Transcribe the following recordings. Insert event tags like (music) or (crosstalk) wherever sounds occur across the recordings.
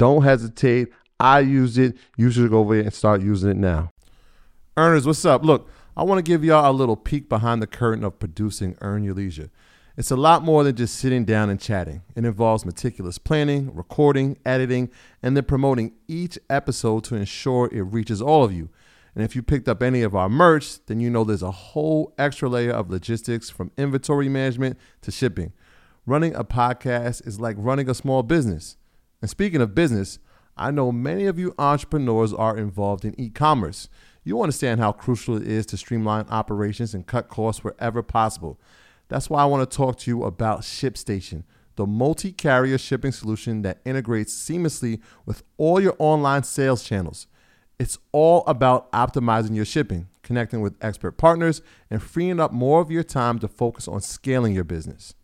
don't hesitate. I use it. You should go over there and start using it now. Earners, what's up? Look, I want to give y'all a little peek behind the curtain of producing Earn Your Leisure. It's a lot more than just sitting down and chatting. It involves meticulous planning, recording, editing, and then promoting each episode to ensure it reaches all of you. And if you picked up any of our merch, then you know there's a whole extra layer of logistics from inventory management to shipping. Running a podcast is like running a small business. And speaking of business, I know many of you entrepreneurs are involved in e commerce. You understand how crucial it is to streamline operations and cut costs wherever possible. That's why I want to talk to you about ShipStation, the multi carrier shipping solution that integrates seamlessly with all your online sales channels. It's all about optimizing your shipping, connecting with expert partners, and freeing up more of your time to focus on scaling your business.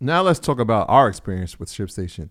Now, let's talk about our experience with ShipStation.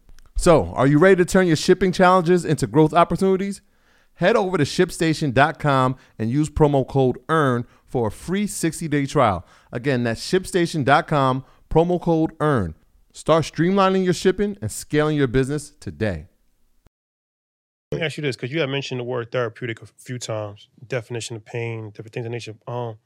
So, are you ready to turn your shipping challenges into growth opportunities? Head over to shipstation.com and use promo code EARN for a free 60 day trial. Again, that's shipstation.com, promo code EARN. Start streamlining your shipping and scaling your business today. Let me ask you this, because you have mentioned the word therapeutic a few times, definition of pain, different things of nature. Um,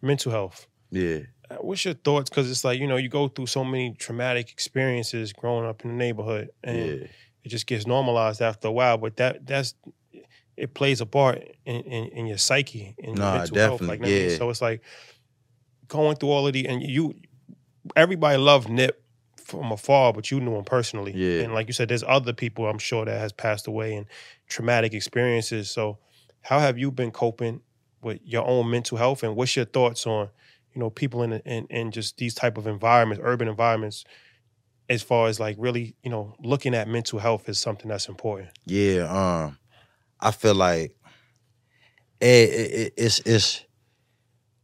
mental health. Yeah. What's your thoughts? Because it's like you know you go through so many traumatic experiences growing up in the neighborhood, and Yeah. it just gets normalized after a while. But that that's it plays a part in, in, in your psyche your Nah, mental health. Like, know I mean? yeah. so it's like going through all of the and you everybody loved Nip from afar, but you knew him personally. Yeah. And like you said, there's other people I'm sure that has passed away and traumatic experiences. So how have you been coping with your own mental health and what's your thoughts on, you know, people in in, in just these type of environments, urban environments, as far as like really, you know, looking at mental health is something that's important. Yeah, um, I feel like it, it, it- it's it's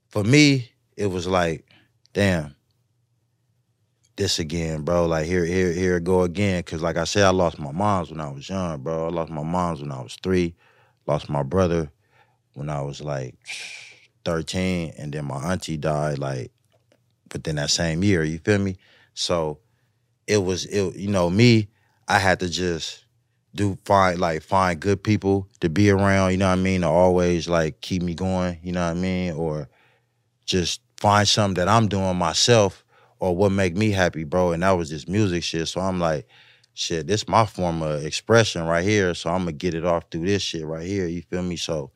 for me. It was like, damn, this again, bro. Like here, here, here it go again. Cause like I said, I lost my mom's when I was young, bro. I lost my mom's when I was three. Lost my brother when I was like thirteen, and then my auntie died like within that same year. You feel me? So it was it you know me I had to just do find like find good people to be around. You know what I mean? To always like keep me going. You know what I mean? Or just find something that I'm doing myself or what make me happy, bro. And that was just music shit. So I'm like, shit, this my form of expression right here. So I'm gonna get it off through this shit right here. You feel me? So,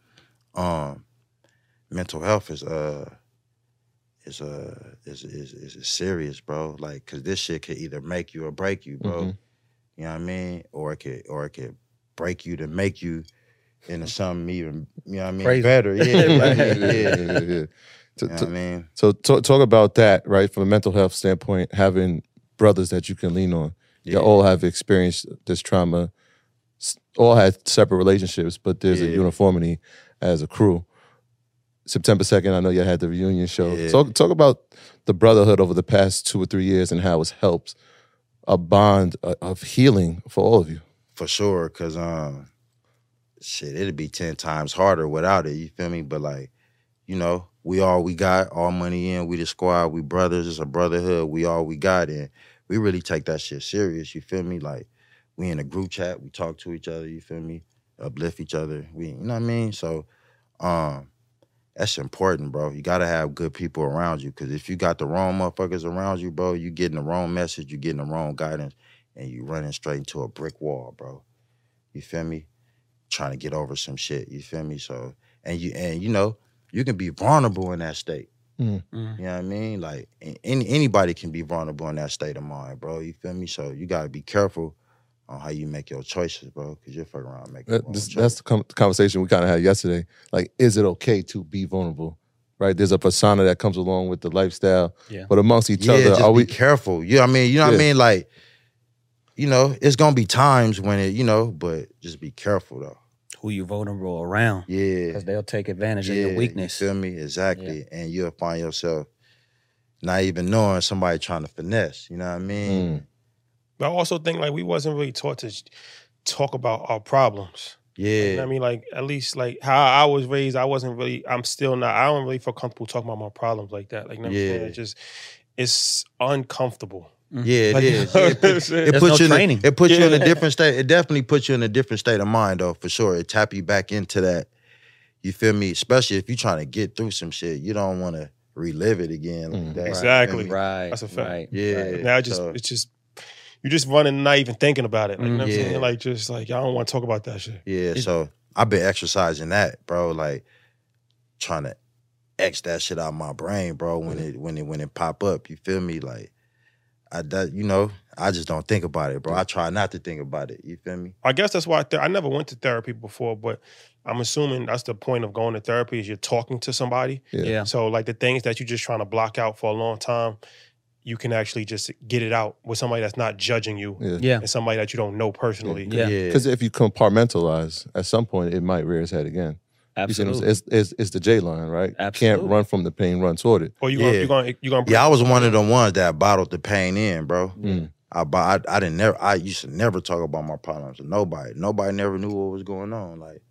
um, mental health is uh is uh is is is serious, bro. Like, cause this shit could either make you or break you, bro. Mhm. You know what I mean? Or it could or it could break you to make you into something even you know what I mean Crazy. better. Yeah, (laughs) like, yeah, yeah. yeah, (laughs) yeah. To- You know to- what I mean? So talk, talk about that, right? From a mental health standpoint, having brothers that you can lean on. You Yeah. all have experienced this trauma, all had separate relationships, but there's a uniformity as a crew. September 2nd, I know you had the reunion show. Yeah. Talk, talk about the brotherhood over the past two or three years and how it's helped a bond of healing for all of you. For sure, cause um shit, it'd be ten times harder without it. You feel me? But like, you know, we all we got, all money in, we the squad, we brothers, it's a brotherhood, we all we got, and we really take that shit serious. You feel me? Like, we in a group chat, we talk to each other. You feel me? Uplift each other. We, you know what I mean? So, um, that's important, bro. You gotta have good people around you, cause if you got the wrong motherfuckers around you, bro, you getting the wrong message, you getting the wrong guidance, and you running straight into a brick wall, bro. You feel me? Trying to get over some shit. You feel me? So and you and you know you can be vulnerable in that state. Mm. Mm. You know what I mean? Like any anybody can be vulnerable in that state of mind, bro. You feel me? So you gotta be careful on how you make your choices, bro, because you're fucking around making. That- this- that's the com- conversation we kind of had yesterday. Like, is it okay to be vulnerable? Right? There's a persona that comes along with the lifestyle, Yeah. but amongst each yeah, other, just are be we? careful. You know what I mean? You know what I mean? Like, you know, it's gonna be times when it, you know, but just be careful though. Who you vulnerable around? Yeah. Because they'll take advantage of your weakness. You feel me? Exactly. And you'll find yourself not even knowing somebody trying to finesse. You know what I mean? Mm. But I also think like we wasn't really taught to talk about our problems. You know Yeah. what I mean, like at least like how I was raised, I wasn't really. I'm still not. I don't really feel comfortable talking about my problems like that. Like, you know what I'm saying? Yeah. it just it's uncomfortable. Yeah, it Like, (laughs) is. Yeah, it put, it puts no you in a, it puts you in a different state. It definitely puts you in a different state of mind though, for sure. It tap you back into that. You feel me? Especially if you're trying to get through some shit. You don't want to relive it again like Mm. that. Exactly. You feel me? Right. That's a fact. Right. Yeah. right. Now it just so- it's just you just running, not even thinking about it. Like, you know what I'm Mm, Yeah. saying? Like just like I don't want to talk about that shit. Yeah, so I've been exercising that, bro. Like trying to X that shit out of my brain, bro. When it when it when it pop up, you feel me? Like I that you know, I just don't think about it, bro. I try not to think about it. You feel me? I guess that's why I, th- I never went to therapy before, but I'm assuming that's the point of going to therapy is you're talking to somebody. Yeah. Yeah. So like the things that you're just trying to block out for a long time, you can actually just get it out with somebody that's not judging you Yeah. Yeah. and somebody that you don't know personally. Yeah. Because if you compartmentalize, at some point it might rear its head again. You see Absolutely. It's, it's, it's the J line, right? You Absolutely. can't run from the pain, run toward it. Or you gonna Yeah. you gonna you gonna Yeah, I was one of the ones that bottled the pain in, bro. Mm. I, bo- I I didn't never I used to never talk about my problems to nobody. Nobody never knew what was going on. Like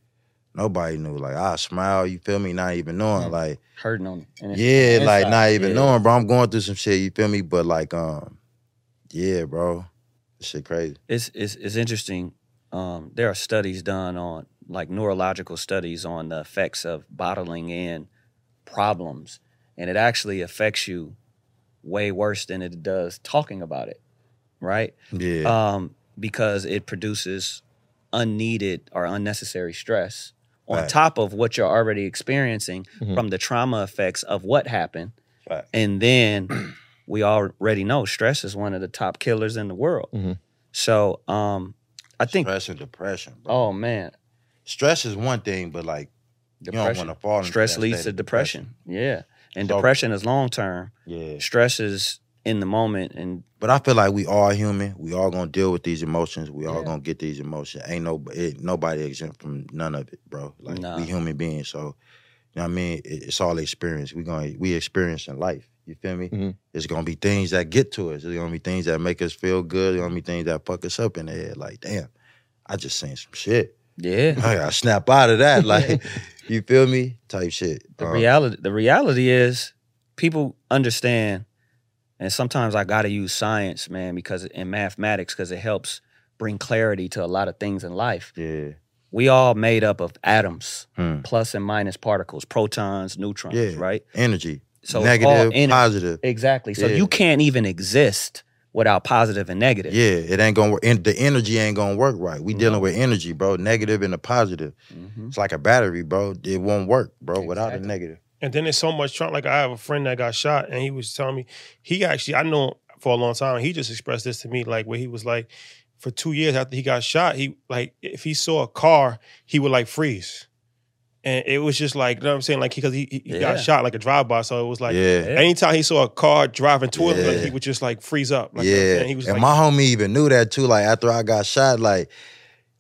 nobody knew. Like I smile, you feel me? Not even knowing. Like hurting on it's- Yeah, the like not even Yeah. knowing, bro. I'm going through some shit, you feel me? But like, um, yeah, bro. This shit crazy. It's it's, it's interesting. Um, there are studies done on like neurological studies on the effects of bottling in problems, and it actually affects you way worse than it does talking about it, right? Yeah. um, because it produces unneeded or unnecessary stress on Right. top of what you're already experiencing Mhm. from the trauma effects of what happened. Right. And then we already know stress is one of the top killers in the world. Mhm. So um, I think, Stress and depression, bro. oh man, Stress is one thing, but like you don't want to fall stress leads to of depression. Yeah. And So- depression is long term. Yeah. Stress is in the moment and But I feel like we all human. We all gonna deal with these emotions. We all Yeah. gonna get these emotions. Ain't no it, nobody exempt from none of it, bro. Like Nah. we human beings. So you know what I mean? It, it's all experience. We gonna we experience in life. You feel me? Mhm. It's gonna be things that get to us. It's gonna be things that make us feel good. It's gonna be things that fuck us up in the head. Like, damn, I just seen some shit. yeah. I gotta snap out of that. (laughs) Like, you feel me? Type shit. The Um, reality the reality is people understand And sometimes I got to use science, man, because in mathematics, because it helps bring clarity to a lot of things in life. Yeah. We all made up of atoms, Hmm. plus and minus particles, protons, neutrons, Yeah. right? Energy. So Negative, ener- positive. Exactly. So Yeah. you can't even exist without positive and negative. Yeah, it ain't gonna work. And the energy ain't gonna work right. We No. dealing with energy, bro. Negative and a positive. Mhm. It's like a battery, bro. It won't work, bro, without a negative. And then there's so much trauma. Like I have a friend that got shot, and he was telling me he actually I know for a long time. He just expressed this to me, like where he was like, for two years after he got shot, he like if he saw a car, he would like freeze, and it was just like you know what I'm saying, like because he he, he got shot like a drive by, so it was like yeah. anytime he saw a car driving toward him, like, he would just like freeze up. Like, you know what yeah. he was and like, my homie even knew that too. Like after I got shot, like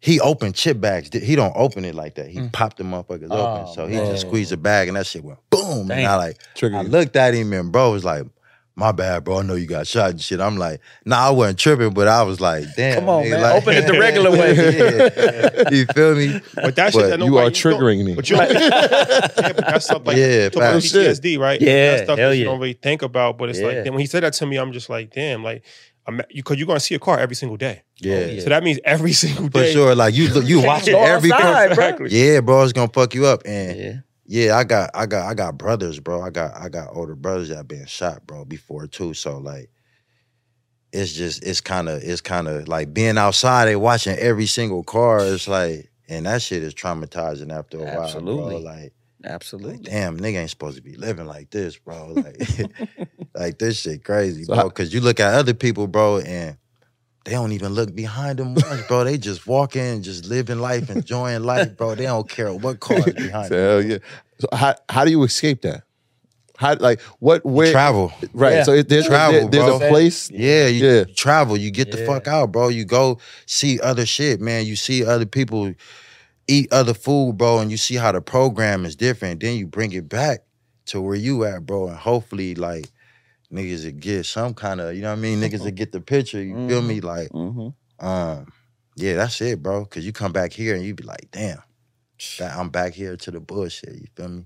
he opened chip bags. He don't open it like that. He Mm. popped the motherfuckers Oh, open. So he man. just squeezed the bag and that shit went boom. And I like Trigger I looked at him and bro was like, my bad, bro. I know you got shot and shit. I'm like, nah, I wasn't tripping, but I was like, damn. Come on, nigga, man. like- Open it the regular (laughs) way. Yeah. You feel me? but that shit But that You nobody- are triggering me. But you don't, (laughs) yeah, but that's stuff like Yeah, talk. PTSD, right? Yeah, that's stuff hell that you yeah. don't really think about. But it's Yeah. like then when he said that to me, I'm just like, damn, like, I'm because you're gonna see a car every single day. Yeah. Oh, yeah. So that means every (laughs) single For sure. Like you you (laughs) watch it every outside, bro. Exactly. Yeah, bro, it's gonna fuck you up. And Yeah. Yeah, I got I got I got brothers, bro. I got I got older brothers that been shot, bro, before too. So like it's just it's kind of it's kind of like being outside and watching every single car. It's like and that shit is traumatizing after a while, Absolutely. bro. Like, Absolutely. like damn, nigga ain't supposed to be living like this, bro. (laughs) Like, (laughs) like this shit crazy, So bro. Because you look at other people, bro, and they don't even look behind them once, bro. They just walking, just living life, enjoying life, bro. They don't care what car is (laughs) behind them. Hell yeah. So how how do you escape that? How like what where Travel. right? Yeah. So it, there's Travel, there- there's bro. a place. Yeah, you Yeah. travel, you get the fuck out, bro. You go see other shit, man. You see other people eat other food, bro, and you see how the program is different. Then you bring it back to where you at, bro, and hopefully like niggas will get some kind of, you know what I mean? Niggas will get the picture. You feel me? Like, Mm-hmm. um, yeah, that's it, bro. Cause you come back here and you be like, damn, that- I'm back here to the bullshit. You feel me?